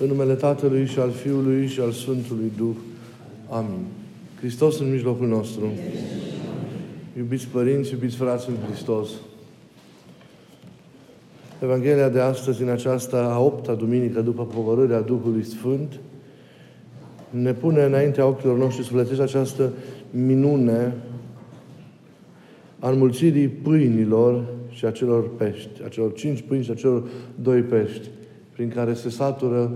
În numele Tatălui și al Fiului și al Sfântului Duh. Amin. Hristos în mijlocul nostru. Iubiți părinți, iubiți frați în Hristos. Evanghelia de astăzi, în această a opta duminică după povărârea Duhului Sfânt, ne pune înaintea ochilor noștri sufletești această minune a înmulțirii pâinilor și a celor pești, a celor cinci pâini și a celor doi pești, prin care se satură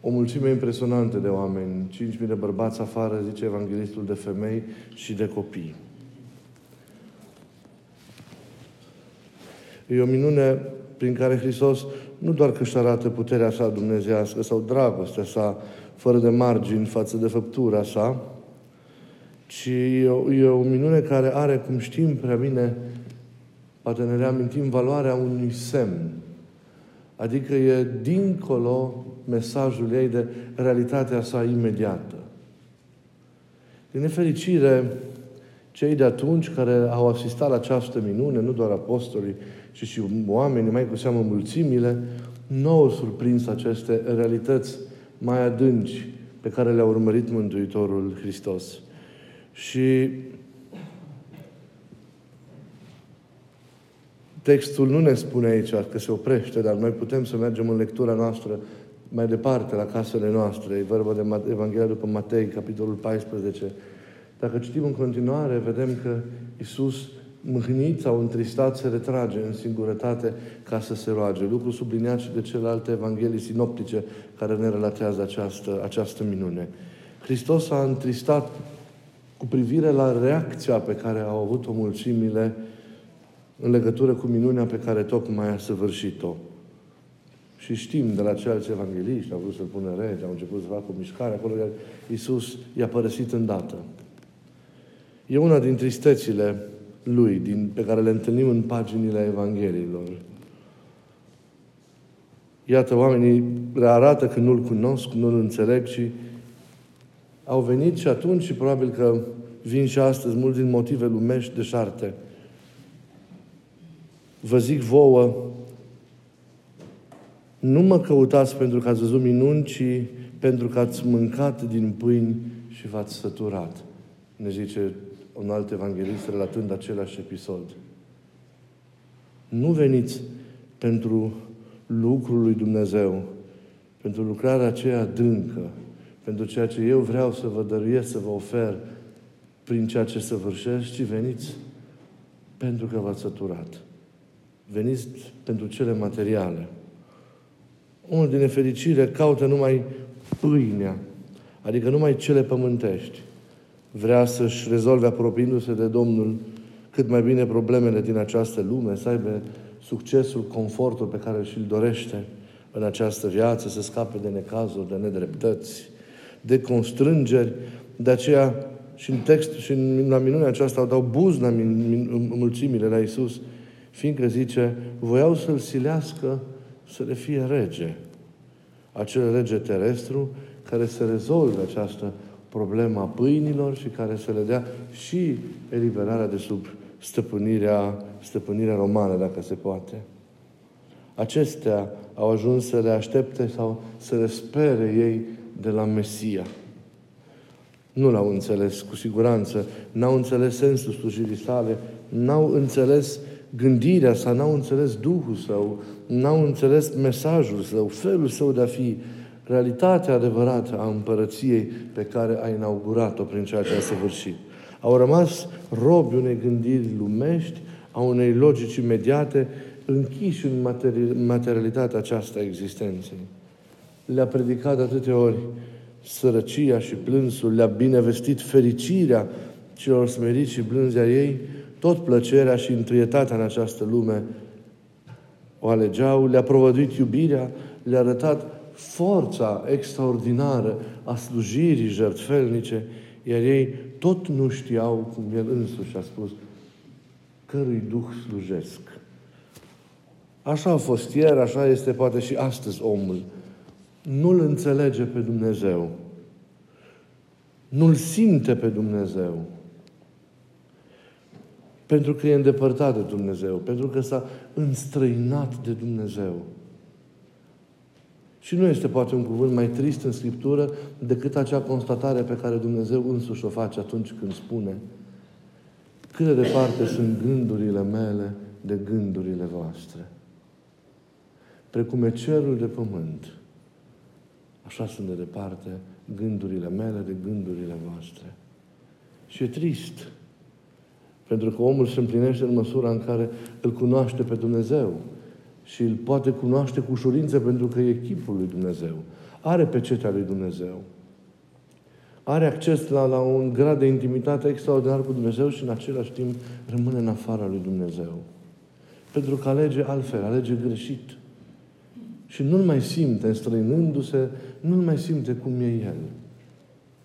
o mulțime impresionantă de oameni, cinci mii de bărbați afară, zice evanghelistul, de femei și de copii. E o minune prin care Hristos nu doar că își arată puterea sa dumnezească sau dragostea sa fără de margini față de făptura sa, ci e o, e o minune care are, cum știm prea bine, poate ne reamintim valoarea unui semn. Adică e dincolo mesajul ei de realitatea sa imediată. Din nefericire, cei de atunci care au asistat la această minune, nu doar apostolii, ci și oamenii, mai cu seamă mulțimile, nu au surprins aceste realități mai adânci pe care le-a urmărit Mântuitorul Hristos. Și textul nu ne spune aici că se oprește, dar noi putem să mergem în lectura noastră mai departe, la casele noastre. E vorba de Evanghelia după Matei, capitolul 14. Dacă citim în continuare, vedem că Isus mâhnit sau întristat se retrage în singurătate ca să se roage. Lucru subliniat și de celelalte evanghelii sinoptice care ne relatează această, această minune. Hristos a întristat cu privire la reacția pe care au avut-o mulțimile în legătură cu minunea pe care tocmai a săvârșit-o. Și știm de la ceilalți evangeliști, au vrut să-L pună rege, au început să facă o mișcare, acolo Iisus i-a părăsit îndată. E una din tristețile lui, din, pe care le întâlnim în paginile Evangheliilor. Iată, oamenii le arată că nu-L cunosc, nu-L înțeleg și au venit și atunci și probabil că vin și astăzi mulți din motive lumești de șarte. Vă zic vouă, nu mă căutați pentru că ați văzut minuni, ci pentru că ați mâncat din pâini și v-ați săturat. Ne zice un alt evanghelist relatând același episod. Nu veniți pentru lucrul lui Dumnezeu, pentru lucrarea aceea adâncă, pentru ceea ce eu vreau să vă dăruiesc, să vă ofer prin ceea ce săvârșesc, ci veniți pentru că v-ați săturat. Veniți pentru cele materiale. Unul din nefericire caută numai pâinea, adică numai cele pământești vrea să-și rezolve apropiindu-se de Domnul cât mai bine problemele din această lume, să aibă succesul, confortul pe care și-l dorește în această viață, să scape de necazuri, de nedreptăți, de constrângeri. De aceea și în text și în la minunea aceasta au dau buzna mulțimile la Isus, fiindcă zice, voiau să-L silească să le fie rege. Acel rege terestru care să rezolve această problema pâinilor și care să le dea și eliberarea de sub stăpânirea, stăpânirea romană, dacă se poate. Acestea au ajuns să le aștepte sau să le spere ei de la Mesia. Nu l-au înțeles, cu siguranță. N-au înțeles sensul slujirii sale, n-au înțeles gândirea sa, n-au înțeles Duhul său, n-au înțeles mesajul său, felul său de a fi, realitatea adevărată a împărăției pe care a inaugurat-o prin ceea ce a săvârșit. Au rămas robi unei gândiri lumești, a unei logici imediate, închiși în materi- materialitatea aceasta a existenței. Le-a predicat de atâtea ori sărăcia și plânsul, le-a binevestit fericirea celor smeriți și blânzi a ei, tot plăcerea și întâietatea în această lume o alegeau, le-a provăduit iubirea, le-a arătat forța extraordinară a slujirii jertfelnice, iar ei tot nu știau, cum el însuși a spus, cărui Duh slujesc. Așa a fost ieri, așa este poate și astăzi omul. Nu-L înțelege pe Dumnezeu. Nu-L simte pe Dumnezeu. Pentru că e îndepărtat de Dumnezeu. Pentru că s-a înstrăinat de Dumnezeu. Și nu este poate un cuvânt mai trist în Scriptură decât acea constatare pe care Dumnezeu însuși o face atunci când spune cât de departe sunt gândurile mele de gândurile voastre. Precum e cerul de pământ, așa sunt de departe gândurile mele de gândurile voastre. Și e trist. Pentru că omul se împlinește în măsura în care îl cunoaște pe Dumnezeu și îl poate cunoaște cu ușurință pentru că e echipul lui Dumnezeu. Are pecetea lui Dumnezeu. Are acces la, la un grad de intimitate extraordinar cu Dumnezeu și în același timp rămâne în afara lui Dumnezeu. Pentru că alege altfel, alege greșit. Și nu-l mai simte, înstrăinându-se, nu-l mai simte cum e el.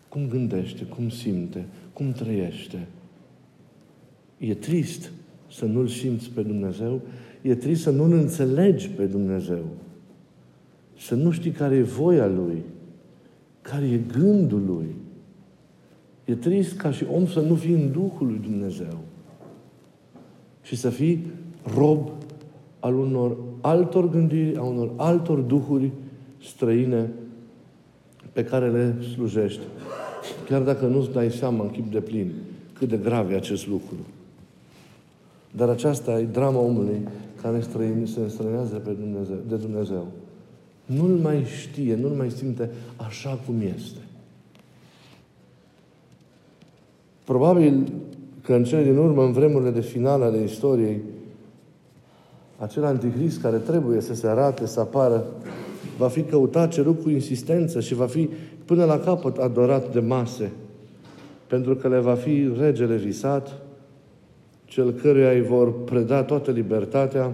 Cum gândește, cum simte, cum trăiește. E trist să nu-L simți pe Dumnezeu, e trist să nu-L înțelegi pe Dumnezeu. Să nu știi care e voia Lui, care e gândul Lui. E trist ca și om să nu fii în Duhul lui Dumnezeu și să fii rob al unor altor gândiri, a unor altor duhuri străine pe care le slujești. Chiar dacă nu-ți dai seama în chip de plin cât de grav e acest lucru. Dar aceasta e drama omului care străin, se înstrăinează pe Dumnezeu, de Dumnezeu. Nu-L mai știe, nu-L mai simte așa cum este. Probabil că în cele din urmă, în vremurile de final ale istoriei, acel antichrist care trebuie să se arate, să apară, va fi căutat, cerut cu insistență și va fi până la capăt adorat de mase, pentru că le va fi regele visat, cel căruia îi vor preda toată libertatea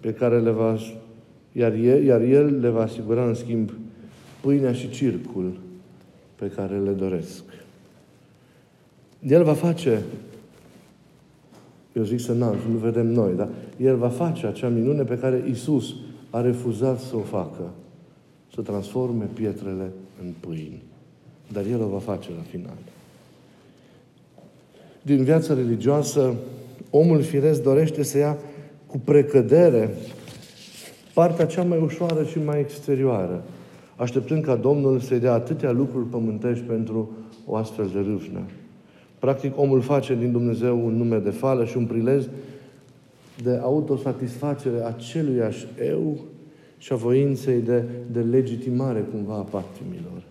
pe care le va, iar el, iar el le va asigura în schimb pâinea și circul pe care le doresc. El va face, eu zic să nu vedem noi, dar El va face acea minune pe care Isus a refuzat să o facă, să transforme pietrele în pâini. Dar El o va face la final. Din viața religioasă, omul firesc dorește să ia cu precădere partea cea mai ușoară și mai exterioară, așteptând ca Domnul să-i dea atâtea lucruri pământești pentru o astfel de râvnă. Practic, omul face din Dumnezeu un nume de fală și un prilej de autosatisfacere a celuiași eu și a voinței de, de legitimare cumva a patimilor.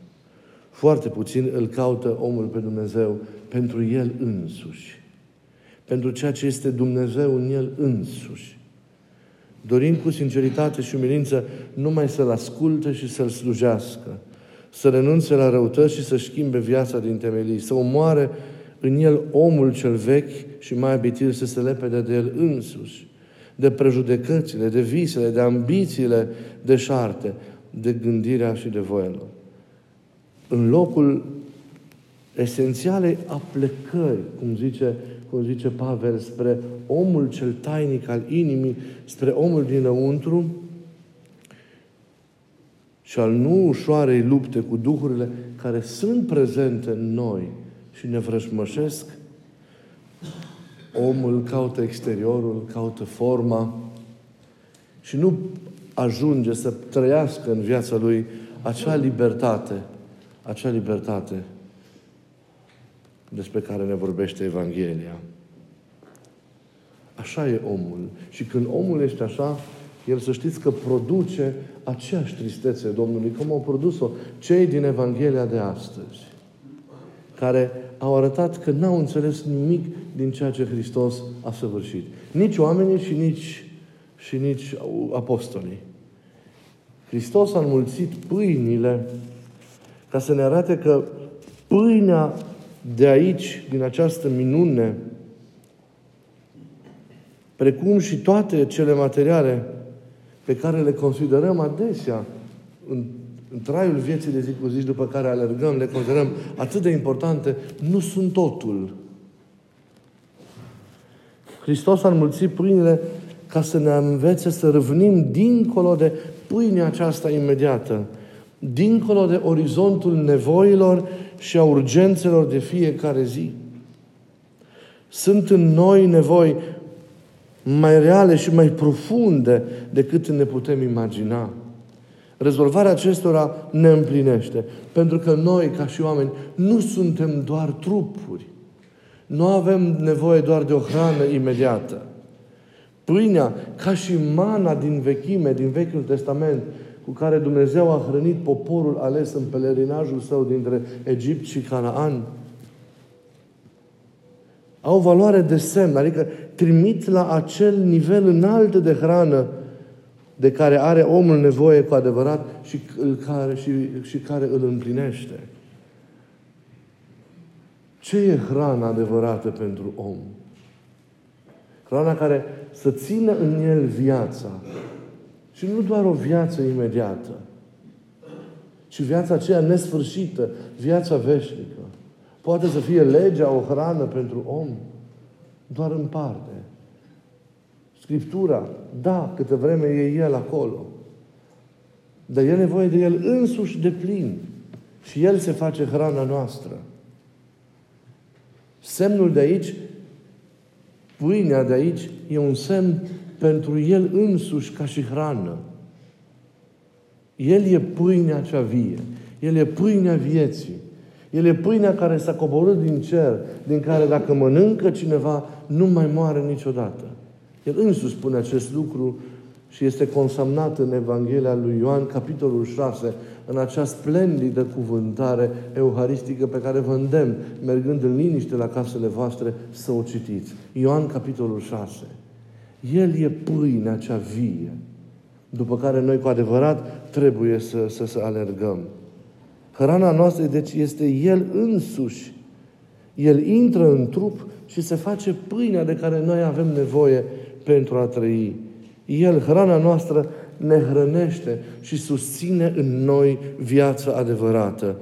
Foarte puțin îl caută omul pe Dumnezeu pentru el însuși. Pentru ceea ce este Dumnezeu în el însuși. Dorind cu sinceritate și umilință numai să-L asculte și să-L slujească. Să renunțe la răutăți și să schimbe viața din temelii. Să omoare în el omul cel vechi și mai abitil să se lepede de el însuși, de prejudecățile, de visele, de ambițiile deșarte, de gândirea și de voia lor. În locul esențialei aplecări, cum zice, cum zice Pavel, spre omul cel tainic al inimii, spre omul dinăuntru și al nu ușoarei lupte cu duhurile care sunt prezente în noi, și ne vrăjmășesc, omul caută exteriorul, caută forma și nu ajunge să trăiască în viața lui acea libertate, acea libertate despre care ne vorbește Evanghelia. Așa e omul. Și când omul este așa, el să știți că produce aceeași tristețe Domnului, cum au produs-o cei din Evanghelia de astăzi care au arătat că n-au înțeles nimic din ceea ce Hristos a săvârșit. Nici oamenii și nici, și nici apostolii. Hristos a înmulțit pâinile ca să ne arate că pâinea de aici, din această minune, precum și toate cele materiale pe care le considerăm adesea în în traiul vieții de zi cu zi după care alergăm, le considerăm atât de importante, nu sunt totul. Hristos a înmulțit pâinile ca să ne învețe să râvnim dincolo de pâinea aceasta imediată, dincolo de orizontul nevoilor și a urgențelor de fiecare zi. Sunt în noi nevoi mai reale și mai profunde decât ne putem imagina. Rezolvarea acestora ne împlinește. Pentru că noi, ca și oameni, nu suntem doar trupuri. Nu avem nevoie doar de o hrană imediată. Pâinea, ca și mana din vechime, din Vechiul Testament, cu care Dumnezeu a hrănit poporul ales în pelerinajul său dintre Egipt și Canaan, au valoare de semn, adică trimit la acel nivel înalt de hrană de care are omul nevoie cu adevărat și, care, și, și care îl împlinește. Ce e hrana adevărată pentru om? Hrana care să țină în el viața. Și nu doar o viață imediată, ci viața aceea nesfârșită, viața veșnică. Poate să fie legea o hrană pentru om, doar în parte. Scriptura, da, câte vreme e El acolo. Dar e nevoie de El însuși de plin. Și El se face hrana noastră. Semnul de aici, pâinea de aici, e un semn pentru El însuși ca și hrană. El e pâinea cea vie. El e pâinea vieții. El e pâinea care s-a coborât din cer, din care dacă mănâncă cineva, nu mai moare niciodată. El însuși spune acest lucru și este consamnat în Evanghelia lui Ioan, capitolul 6, în acea splendidă cuvântare euharistică pe care vă îndemn, mergând în liniște la casele voastre, să o citiți. Ioan, capitolul 6. El e pâinea cea vie, după care noi cu adevărat trebuie să, să, să alergăm. Hrana noastră, deci, este El însuși. El intră în trup și se face pâinea de care noi avem nevoie pentru a trăi. El, hrana noastră, ne hrănește și susține în noi viața adevărată.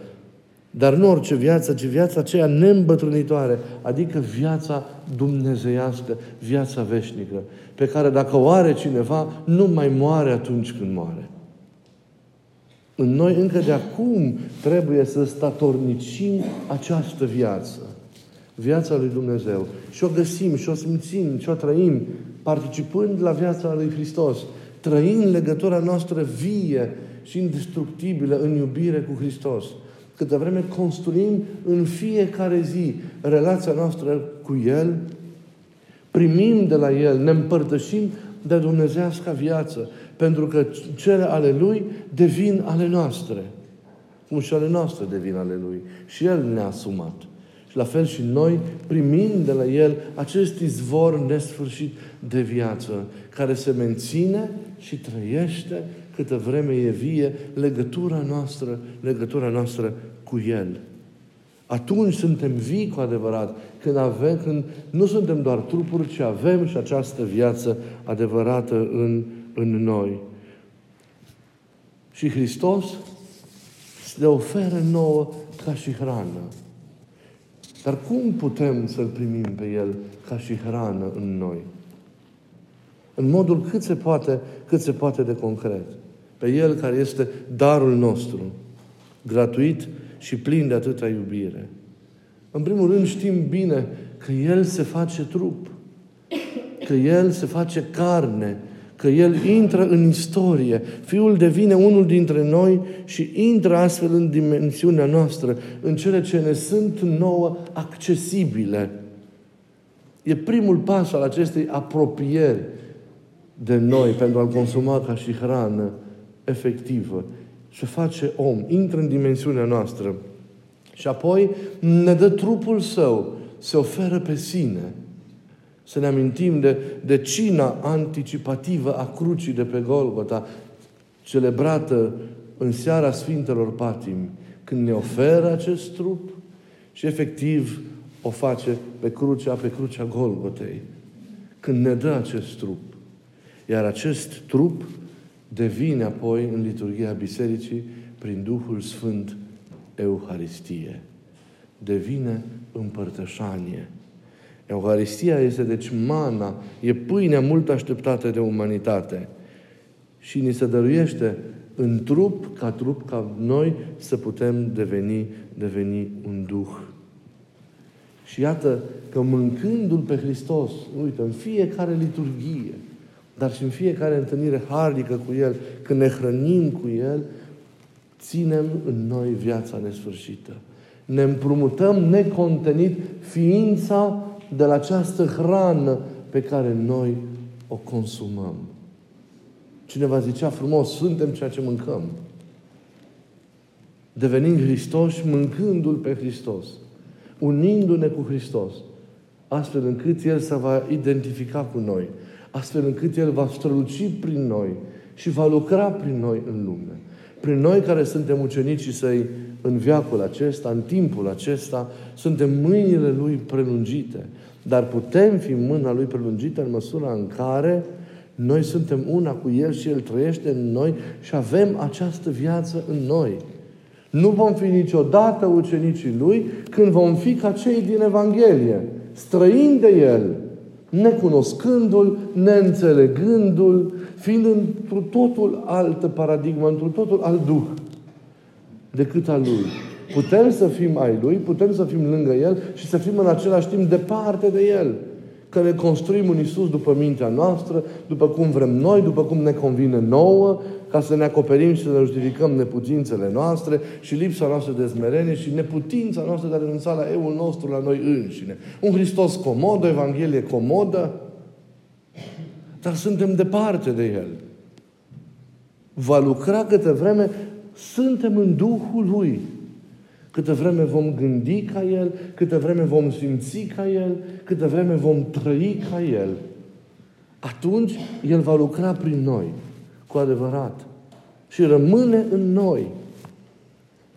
Dar nu orice viață, ci viața aceea neîmbătrânitoare, adică viața dumnezeiască, viața veșnică, pe care dacă o are cineva, nu mai moare atunci când moare. În noi încă de acum trebuie să statornicim această viață. Viața lui Dumnezeu. Și o găsim, și o simțim, și o trăim participând la viața lui Hristos, trăind legătura noastră vie și indestructibilă în iubire cu Hristos. Câte vreme construim în fiecare zi relația noastră cu El, primim de la El, ne împărtășim de dumnezească viață, pentru că cele ale Lui devin ale noastre. Cum și ale noastre devin ale Lui. Și El ne-a asumat. Și la fel și noi primim de la El acest izvor nesfârșit de viață, care se menține și trăiește câtă vreme e vie legătura noastră, legătura noastră cu El. Atunci suntem vii cu adevărat, când, avem, când nu suntem doar trupuri, ci avem și această viață adevărată în, în noi. Și Hristos le oferă nouă ca și hrană. Dar cum putem să-L primim pe El ca și hrană în noi? În modul cât se poate, cât se poate de concret. Pe El care este darul nostru, gratuit și plin de atâta iubire. În primul rând știm bine că El se face trup, că El se face carne, că El intră în istorie. Fiul devine unul dintre noi și intră astfel în dimensiunea noastră, în cele ce ne sunt nouă accesibile. E primul pas al acestei apropieri de noi pentru a-L consuma ca și hrană efectivă. Se face om, intră în dimensiunea noastră. Și apoi ne dă trupul său, se oferă pe sine. Să ne amintim de, de cina anticipativă a crucii de pe Golgota, celebrată în seara Sfintelor Patimi, când ne oferă acest trup și efectiv o face pe crucea, pe crucea Golgotei. Când ne dă acest trup. Iar acest trup devine apoi în liturgia Bisericii prin Duhul Sfânt Euharistie. Devine împărtășanie. Euharistia este deci mana, e pâinea mult așteptată de umanitate. Și ni se dăruiește în trup, ca trup, ca noi să putem deveni, deveni un Duh. Și iată că mâncându-L pe Hristos, uite, în fiecare liturghie, dar și în fiecare întâlnire harnică cu El, când ne hrănim cu El, ținem în noi viața nesfârșită. Ne împrumutăm necontenit ființa de la această hrană pe care noi o consumăm. Cineva zicea frumos, suntem ceea ce mâncăm. Devenim Hristos mâncându-L pe Hristos. Unindu-ne cu Hristos. Astfel încât El să va identifica cu noi. Astfel încât El va străluci prin noi și va lucra prin noi în lume. Prin noi care suntem ucenicii Săi în viacul acesta, în timpul acesta, suntem mâinile Lui prelungite. Dar putem fi mâna Lui prelungită în măsura în care noi suntem una cu El și El trăiește în noi și avem această viață în noi. Nu vom fi niciodată ucenicii Lui când vom fi ca cei din Evanghelie, străini de El, necunoscându-L, neînțelegându-L, fiind într totul altă paradigmă, într totul alt duh decât al Lui. Putem să fim ai Lui, putem să fim lângă El și să fim în același timp departe de El. Că ne construim un Isus după mintea noastră, după cum vrem noi, după cum ne convine nouă, ca să ne acoperim și să ne justificăm neputințele noastre și lipsa noastră de smerenie și neputința noastră de a renunța la eul nostru, la noi înșine. Un Hristos comod, o Evanghelie comodă, dar suntem departe de El. Va lucra câte vreme suntem în Duhul Lui. Câte vreme vom gândi ca El, câte vreme vom simți ca El, câte vreme vom trăi ca El, atunci El va lucra prin noi, cu adevărat. Și rămâne în noi.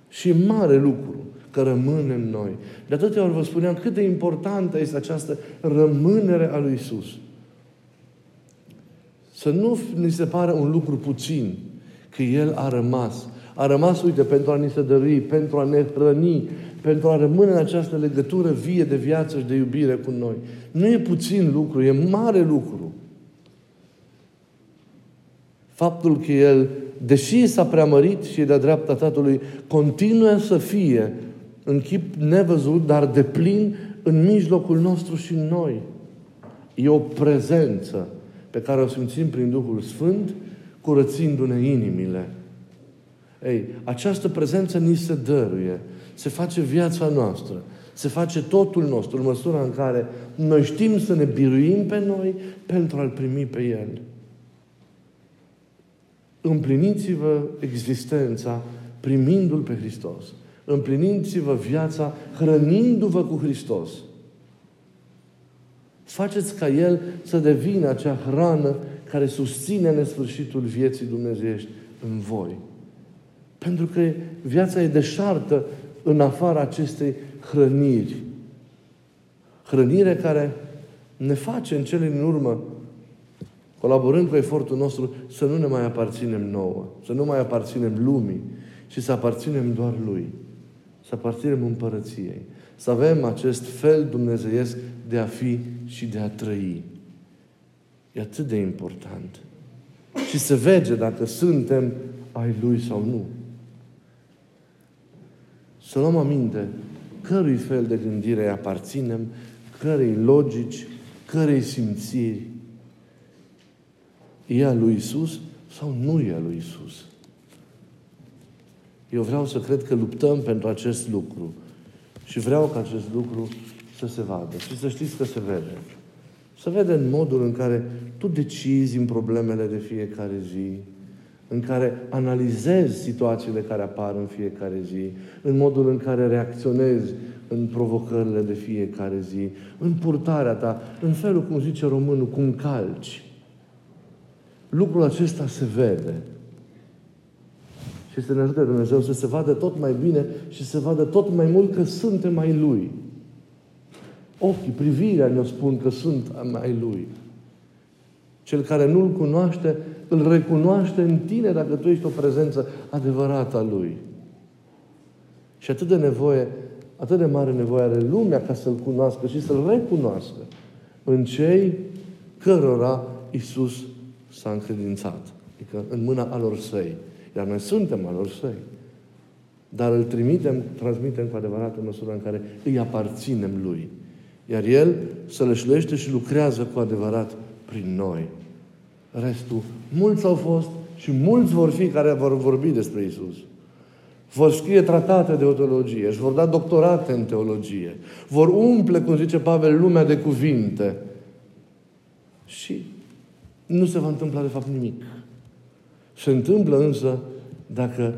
Și e mare lucru că rămâne în noi. De atâtea ori vă spuneam cât de importantă este această rămânere a lui Isus. Să nu ni se pare un lucru puțin că El a rămas a rămas, uite, pentru a ni se dărui, pentru a ne hrăni, pentru a rămâne în această legătură vie de viață și de iubire cu noi. Nu e puțin lucru, e mare lucru. Faptul că El, deși s-a preamărit și e de-a dreapta Tatălui, continuă să fie în chip nevăzut, dar de plin în mijlocul nostru și în noi. E o prezență pe care o simțim prin Duhul Sfânt, curățindu-ne inimile ei, această prezență ni se dăruie. Se face viața noastră. Se face totul nostru în măsura în care noi știm să ne biruim pe noi pentru a-L primi pe El. Împliniți-vă existența primindu-L pe Hristos. Împliniți-vă viața hrănindu-vă cu Hristos. Faceți ca El să devină acea hrană care susține nesfârșitul vieții dumnezeiești în voi. Pentru că viața e deșartă în afara acestei hrăniri. Hrănire care ne face în cele din urmă, colaborând cu efortul nostru, să nu ne mai aparținem nouă, să nu mai aparținem lumii, și să aparținem doar Lui. Să aparținem împărăției. Să avem acest fel dumnezeiesc de a fi și de a trăi. E atât de important. Și se vede dacă suntem ai Lui sau nu. Să luăm aminte cărui fel de gândire aparținem, cărei logici, cărei simțiri. E a lui Isus sau nu e a lui Isus? Eu vreau să cred că luptăm pentru acest lucru și vreau ca acest lucru să se vadă. Și să știți că se vede. Se vede în modul în care tu decizi în problemele de fiecare zi, în care analizezi situațiile care apar în fiecare zi, în modul în care reacționezi în provocările de fiecare zi, în purtarea ta, în felul, cum zice românul, cum calci. Lucrul acesta se vede. Și să ne ajute Dumnezeu să se vadă tot mai bine și să vadă tot mai mult că suntem mai Lui. Ochii, privirea ne spun că sunt mai Lui. Cel care nu-L cunoaște, îl recunoaște în tine dacă tu ești o prezență adevărată a Lui. Și atât de nevoie, atât de mare nevoie are lumea ca să-L cunoască și să-L recunoască în cei cărora Isus s-a încredințat. Adică în mâna alor săi. Iar noi suntem alor săi. Dar îl trimitem, transmitem cu adevărat în măsura în care îi aparținem Lui. Iar El se lășluiește și lucrează cu adevărat prin noi. Restul, mulți au fost și mulți vor fi care vor vorbi despre Isus. Vor scrie tratate de teologie, își vor da doctorate în teologie, vor umple, cum zice Pavel, lumea de cuvinte. Și nu se va întâmpla de fapt nimic. Se întâmplă însă dacă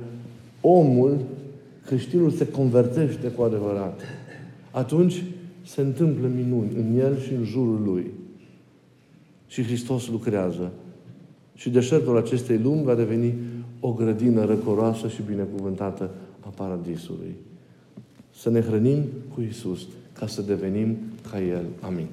omul, creștinul, se convertește cu adevărat. Atunci se întâmplă minuni în el și în jurul lui. Și Hristos lucrează. Și deșertul acestei lumi va deveni o grădină răcoroasă și binecuvântată a Paradisului. Să ne hrănim cu Isus ca să devenim ca El. Amin.